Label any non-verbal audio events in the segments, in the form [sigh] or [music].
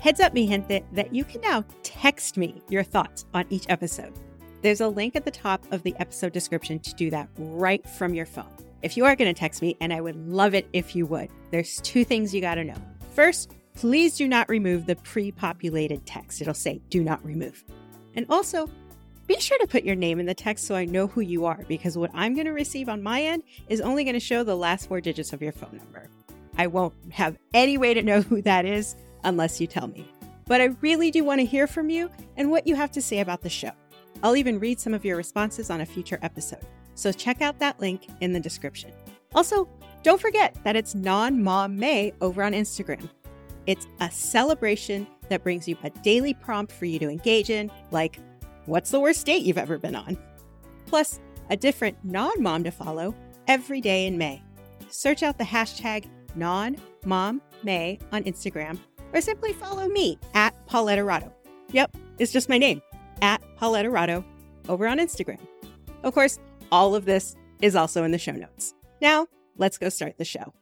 Heads up, mi gente, that you can now text me your thoughts on each episode. There's a link at the top of the episode description to do that right from your phone. If you are going to text me, and I would love it if you would, there's two things you got to know. First, please do not remove the pre populated text. It'll say do not remove. And also, be sure to put your name in the text so I know who you are because what I'm going to receive on my end is only going to show the last four digits of your phone number. I won't have any way to know who that is unless you tell me. But I really do want to hear from you and what you have to say about the show. I'll even read some of your responses on a future episode. So check out that link in the description. Also, don't forget that it's Non Mom May over on Instagram. It's a celebration that brings you a daily prompt for you to engage in, like what's the worst date you've ever been on? Plus, a different non mom to follow every day in May. Search out the hashtag non mom May on Instagram or simply follow me at Paulette Erato. Yep, it's just my name, at Paulette Erato over on Instagram. Of course, all of this is also in the show notes. Now, let's go start the show.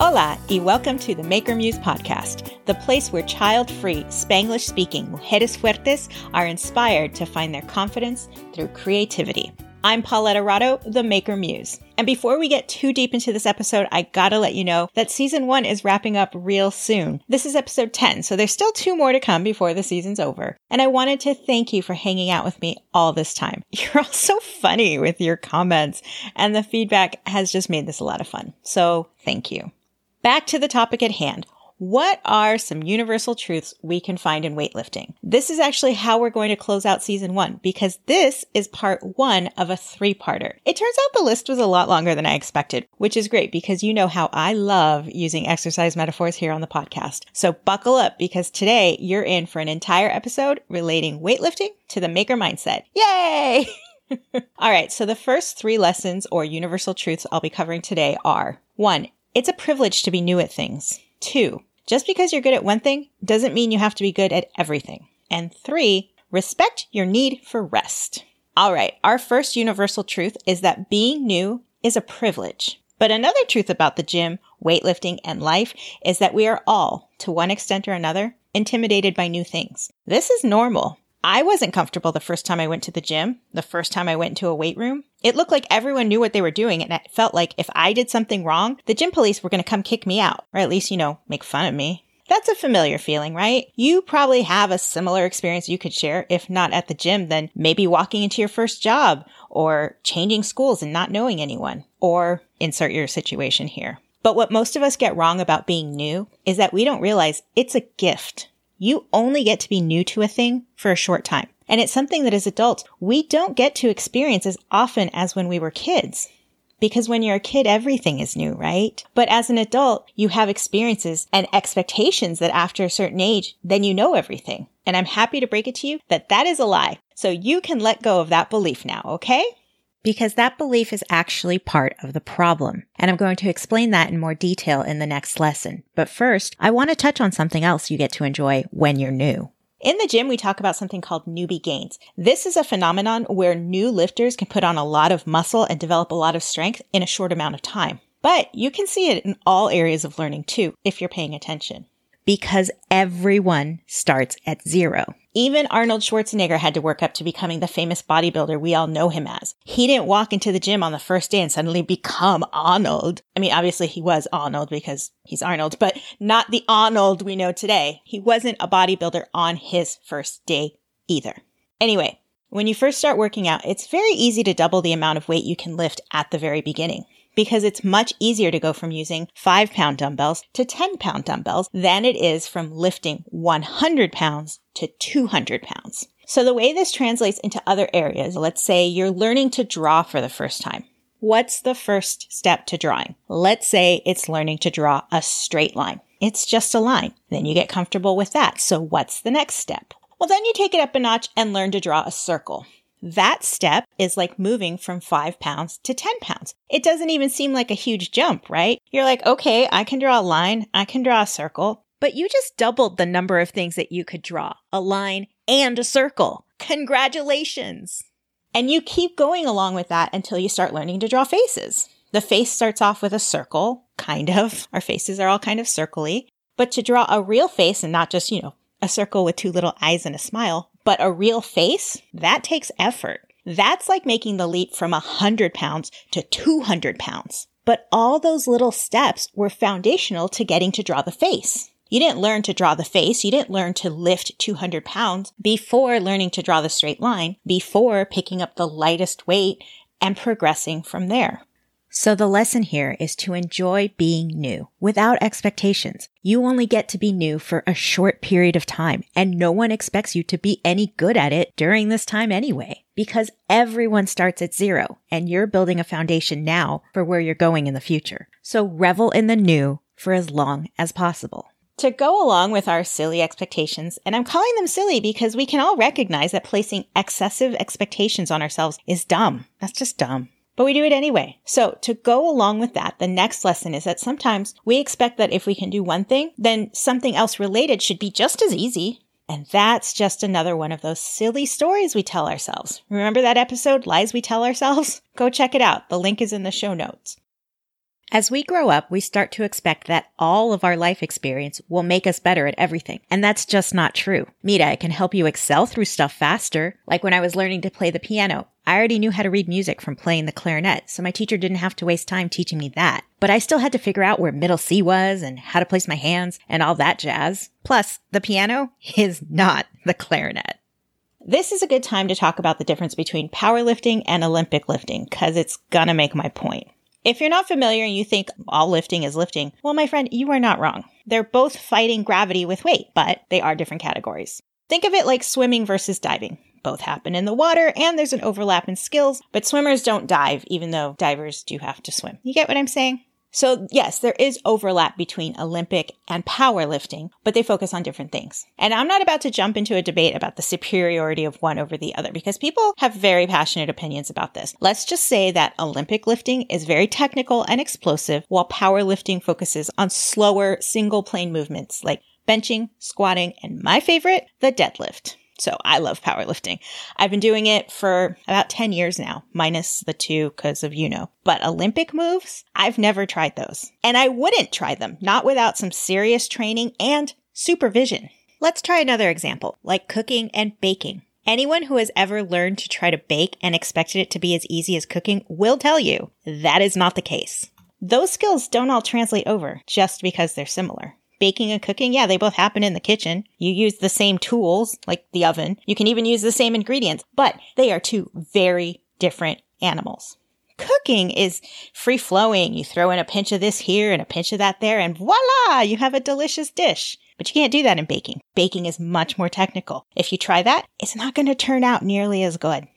Hola, y welcome to the Maker Muse podcast, the place where child free, Spanglish speaking mujeres fuertes are inspired to find their confidence through creativity. I'm Paulette Erato, the Maker Muse. And before we get too deep into this episode, I gotta let you know that season one is wrapping up real soon. This is episode 10, so there's still two more to come before the season's over. And I wanted to thank you for hanging out with me all this time. [laughs] You're all so funny with your comments, and the feedback has just made this a lot of fun. So thank you. Back to the topic at hand. What are some universal truths we can find in weightlifting? This is actually how we're going to close out season one because this is part one of a three parter. It turns out the list was a lot longer than I expected, which is great because you know how I love using exercise metaphors here on the podcast. So buckle up because today you're in for an entire episode relating weightlifting to the maker mindset. Yay! [laughs] All right. So the first three lessons or universal truths I'll be covering today are one, it's a privilege to be new at things. Two, just because you're good at one thing doesn't mean you have to be good at everything. And three, respect your need for rest. All right. Our first universal truth is that being new is a privilege. But another truth about the gym, weightlifting, and life is that we are all, to one extent or another, intimidated by new things. This is normal. I wasn't comfortable the first time I went to the gym, the first time I went into a weight room. It looked like everyone knew what they were doing, and it felt like if I did something wrong, the gym police were going to come kick me out, or at least, you know, make fun of me. That's a familiar feeling, right? You probably have a similar experience you could share, if not at the gym, then maybe walking into your first job, or changing schools and not knowing anyone, or insert your situation here. But what most of us get wrong about being new is that we don't realize it's a gift. You only get to be new to a thing for a short time. And it's something that as adults, we don't get to experience as often as when we were kids. Because when you're a kid, everything is new, right? But as an adult, you have experiences and expectations that after a certain age, then you know everything. And I'm happy to break it to you that that is a lie. So you can let go of that belief now, okay? Because that belief is actually part of the problem. And I'm going to explain that in more detail in the next lesson. But first, I want to touch on something else you get to enjoy when you're new. In the gym, we talk about something called newbie gains. This is a phenomenon where new lifters can put on a lot of muscle and develop a lot of strength in a short amount of time. But you can see it in all areas of learning too, if you're paying attention because everyone starts at zero. Even Arnold Schwarzenegger had to work up to becoming the famous bodybuilder we all know him as. He didn't walk into the gym on the first day and suddenly become Arnold. I mean, obviously he was Arnold because he's Arnold, but not the Arnold we know today. He wasn't a bodybuilder on his first day either. Anyway, when you first start working out, it's very easy to double the amount of weight you can lift at the very beginning because it's much easier to go from using five pound dumbbells to 10 pound dumbbells than it is from lifting 100 pounds to 200 pounds. So the way this translates into other areas, let's say you're learning to draw for the first time. What's the first step to drawing? Let's say it's learning to draw a straight line. It's just a line. Then you get comfortable with that. So what's the next step? Well, then you take it up a notch and learn to draw a circle. That step is like moving from five pounds to 10 pounds. It doesn't even seem like a huge jump, right? You're like, okay, I can draw a line, I can draw a circle, but you just doubled the number of things that you could draw a line and a circle. Congratulations. And you keep going along with that until you start learning to draw faces. The face starts off with a circle, kind of. Our faces are all kind of circly. But to draw a real face and not just, you know, a circle with two little eyes and a smile, but a real face, that takes effort. That's like making the leap from 100 pounds to 200 pounds. But all those little steps were foundational to getting to draw the face. You didn't learn to draw the face. You didn't learn to lift 200 pounds before learning to draw the straight line, before picking up the lightest weight and progressing from there. So the lesson here is to enjoy being new without expectations. You only get to be new for a short period of time and no one expects you to be any good at it during this time anyway, because everyone starts at zero and you're building a foundation now for where you're going in the future. So revel in the new for as long as possible. To go along with our silly expectations, and I'm calling them silly because we can all recognize that placing excessive expectations on ourselves is dumb. That's just dumb but we do it anyway. So to go along with that, the next lesson is that sometimes we expect that if we can do one thing, then something else related should be just as easy. And that's just another one of those silly stories we tell ourselves. Remember that episode, Lies We Tell Ourselves? Go check it out. The link is in the show notes. As we grow up, we start to expect that all of our life experience will make us better at everything. And that's just not true. Mira, it can help you excel through stuff faster. Like when I was learning to play the piano, I already knew how to read music from playing the clarinet, so my teacher didn't have to waste time teaching me that. But I still had to figure out where middle C was and how to place my hands and all that jazz. Plus, the piano is not the clarinet. This is a good time to talk about the difference between powerlifting and Olympic lifting, cause it's gonna make my point. If you're not familiar and you think all lifting is lifting, well, my friend, you are not wrong. They're both fighting gravity with weight, but they are different categories. Think of it like swimming versus diving. Both happen in the water and there's an overlap in skills, but swimmers don't dive, even though divers do have to swim. You get what I'm saying? So yes, there is overlap between Olympic and powerlifting, but they focus on different things. And I'm not about to jump into a debate about the superiority of one over the other because people have very passionate opinions about this. Let's just say that Olympic lifting is very technical and explosive while powerlifting focuses on slower single plane movements like benching, squatting, and my favorite, the deadlift. So I love powerlifting. I've been doing it for about 10 years now, minus the two because of you know. But Olympic moves, I've never tried those. And I wouldn't try them, not without some serious training and supervision. Let's try another example, like cooking and baking. Anyone who has ever learned to try to bake and expected it to be as easy as cooking will tell you that is not the case. Those skills don't all translate over just because they're similar baking and cooking, yeah, they both happen in the kitchen. You use the same tools, like the oven. You can even use the same ingredients, but they are two very different animals. Cooking is free flowing. You throw in a pinch of this here and a pinch of that there, and voila, you have a delicious dish. But you can't do that in baking. Baking is much more technical. If you try that, it's not going to turn out nearly as good.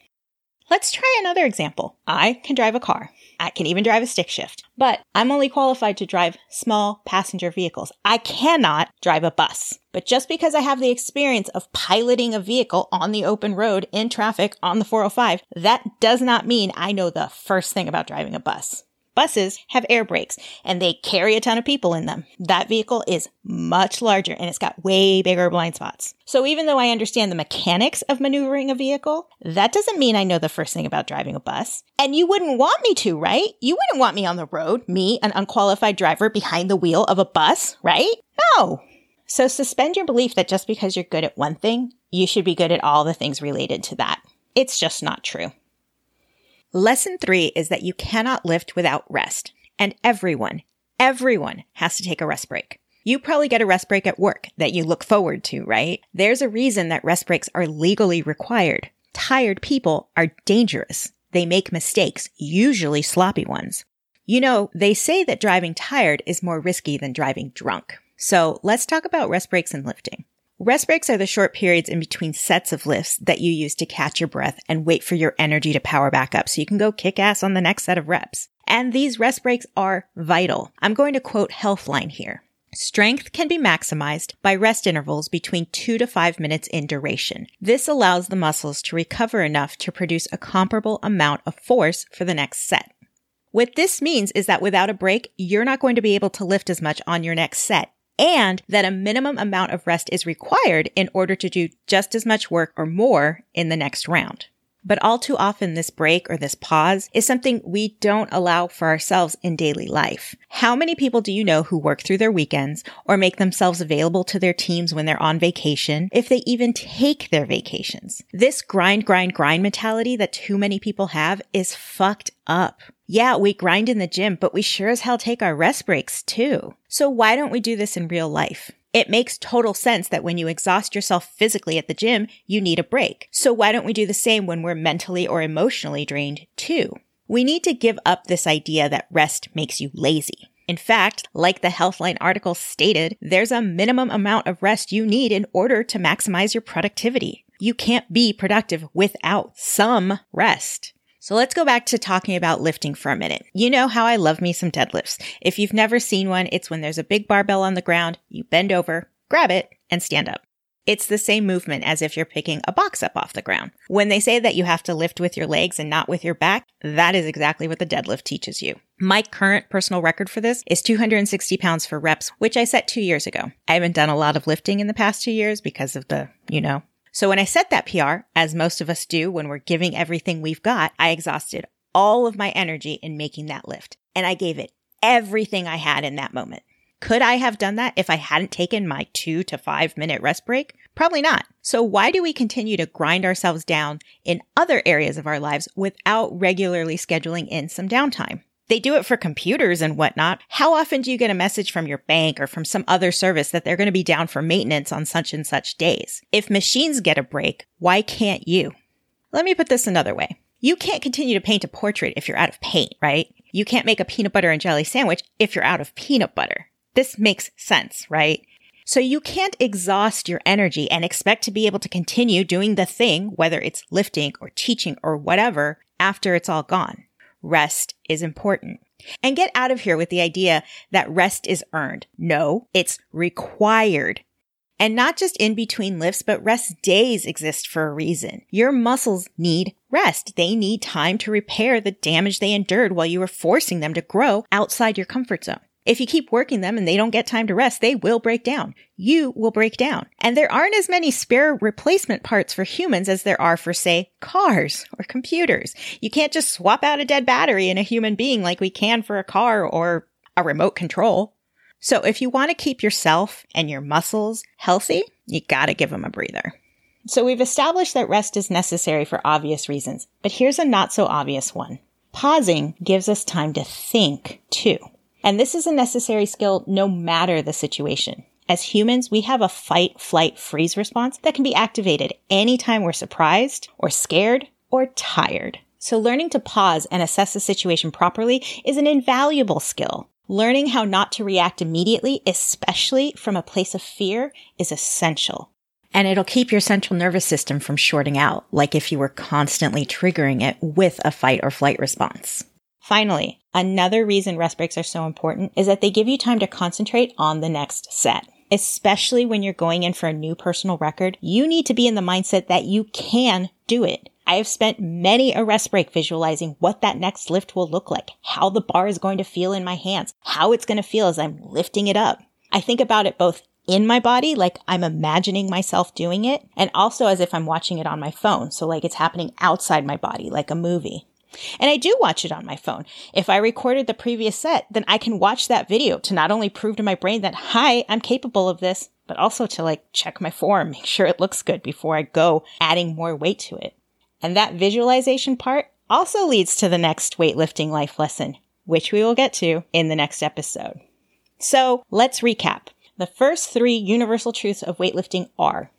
Let's try another example. I can drive a car. I can even drive a stick shift, but I'm only qualified to drive small passenger vehicles. I cannot drive a bus. But just because I have the experience of piloting a vehicle on the open road in traffic on the 405, that does not mean I know the first thing about driving a bus. Buses have air brakes and they carry a ton of people in them. That vehicle is much larger and it's got way bigger blind spots. So even though I understand the mechanics of maneuvering a vehicle, that doesn't mean I know the first thing about driving a bus. And you wouldn't want me to, right? You wouldn't want me on the road, me, an unqualified driver behind the wheel of a bus, right? No. So suspend your belief that just because you're good at one thing, you should be good at all the things related to that. It's just not true. Lesson three is that you cannot lift without rest. And everyone, everyone has to take a rest break. You probably get a rest break at work that you look forward to, right? There's a reason that rest breaks are legally required. Tired people are dangerous. They make mistakes, usually sloppy ones. You know, they say that driving tired is more risky than driving drunk. So let's talk about rest breaks and lifting. Rest breaks are the short periods in between sets of lifts that you use to catch your breath and wait for your energy to power back up so you can go kick ass on the next set of reps. And these rest breaks are vital. I'm going to quote Healthline here. Strength can be maximized by rest intervals between two to five minutes in duration. This allows the muscles to recover enough to produce a comparable amount of force for the next set. What this means is that without a break, you're not going to be able to lift as much on your next set and that a minimum amount of rest is required in order to do just as much work or more in the next round. But all too often, this break or this pause is something we don't allow for ourselves in daily life. How many people do you know who work through their weekends or make themselves available to their teams when they're on vacation, if they even take their vacations? This grind, grind, grind mentality that too many people have is fucked up. Yeah, we grind in the gym, but we sure as hell take our rest breaks too. So why don't we do this in real life? It makes total sense that when you exhaust yourself physically at the gym, you need a break. So why don't we do the same when we're mentally or emotionally drained too? We need to give up this idea that rest makes you lazy. In fact, like the Healthline article stated, there's a minimum amount of rest you need in order to maximize your productivity. You can't be productive without some rest. So let's go back to talking about lifting for a minute. You know how I love me some deadlifts. If you've never seen one, it's when there's a big barbell on the ground, you bend over, grab it, and stand up. It's the same movement as if you're picking a box up off the ground. When they say that you have to lift with your legs and not with your back, that is exactly what the deadlift teaches you. My current personal record for this is 260 pounds for reps, which I set two years ago. I haven't done a lot of lifting in the past two years because of the, you know, so when I set that PR, as most of us do when we're giving everything we've got, I exhausted all of my energy in making that lift and I gave it everything I had in that moment. Could I have done that if I hadn't taken my two to five minute rest break? Probably not. So why do we continue to grind ourselves down in other areas of our lives without regularly scheduling in some downtime? They do it for computers and whatnot. How often do you get a message from your bank or from some other service that they're going to be down for maintenance on such and such days? If machines get a break, why can't you? Let me put this another way. You can't continue to paint a portrait if you're out of paint, right? You can't make a peanut butter and jelly sandwich if you're out of peanut butter. This makes sense, right? So you can't exhaust your energy and expect to be able to continue doing the thing, whether it's lifting or teaching or whatever, after it's all gone rest is important. And get out of here with the idea that rest is earned. No, it's required. And not just in between lifts, but rest days exist for a reason. Your muscles need rest. They need time to repair the damage they endured while you were forcing them to grow outside your comfort zone. If you keep working them and they don't get time to rest, they will break down. You will break down. And there aren't as many spare replacement parts for humans as there are for, say, cars or computers. You can't just swap out a dead battery in a human being like we can for a car or a remote control. So if you want to keep yourself and your muscles healthy, you gotta give them a breather. So we've established that rest is necessary for obvious reasons, but here's a not so obvious one. Pausing gives us time to think too. And this is a necessary skill no matter the situation. As humans, we have a fight, flight, freeze response that can be activated anytime we're surprised or scared or tired. So learning to pause and assess the situation properly is an invaluable skill. Learning how not to react immediately, especially from a place of fear, is essential. And it'll keep your central nervous system from shorting out, like if you were constantly triggering it with a fight or flight response. Finally, another reason rest breaks are so important is that they give you time to concentrate on the next set. Especially when you're going in for a new personal record, you need to be in the mindset that you can do it. I have spent many a rest break visualizing what that next lift will look like, how the bar is going to feel in my hands, how it's going to feel as I'm lifting it up. I think about it both in my body, like I'm imagining myself doing it, and also as if I'm watching it on my phone. So like it's happening outside my body, like a movie. And I do watch it on my phone. If I recorded the previous set, then I can watch that video to not only prove to my brain that, hi, I'm capable of this, but also to like check my form, make sure it looks good before I go adding more weight to it. And that visualization part also leads to the next weightlifting life lesson, which we will get to in the next episode. So let's recap. The first three universal truths of weightlifting are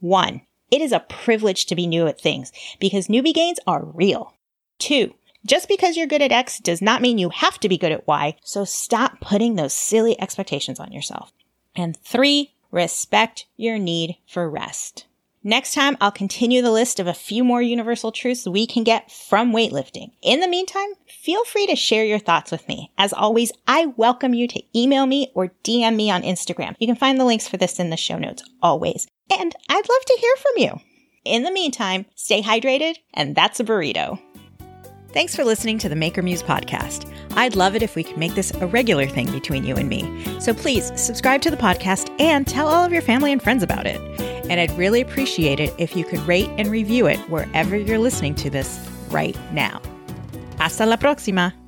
one, it is a privilege to be new at things because newbie gains are real. Two, just because you're good at X does not mean you have to be good at Y, so stop putting those silly expectations on yourself. And three, respect your need for rest. Next time, I'll continue the list of a few more universal truths we can get from weightlifting. In the meantime, feel free to share your thoughts with me. As always, I welcome you to email me or DM me on Instagram. You can find the links for this in the show notes, always. And I'd love to hear from you. In the meantime, stay hydrated, and that's a burrito. Thanks for listening to the Maker Muse podcast. I'd love it if we could make this a regular thing between you and me. So please subscribe to the podcast and tell all of your family and friends about it. and I'd really appreciate it if you could rate and review it wherever you're listening to this right now. Hasta la próxima!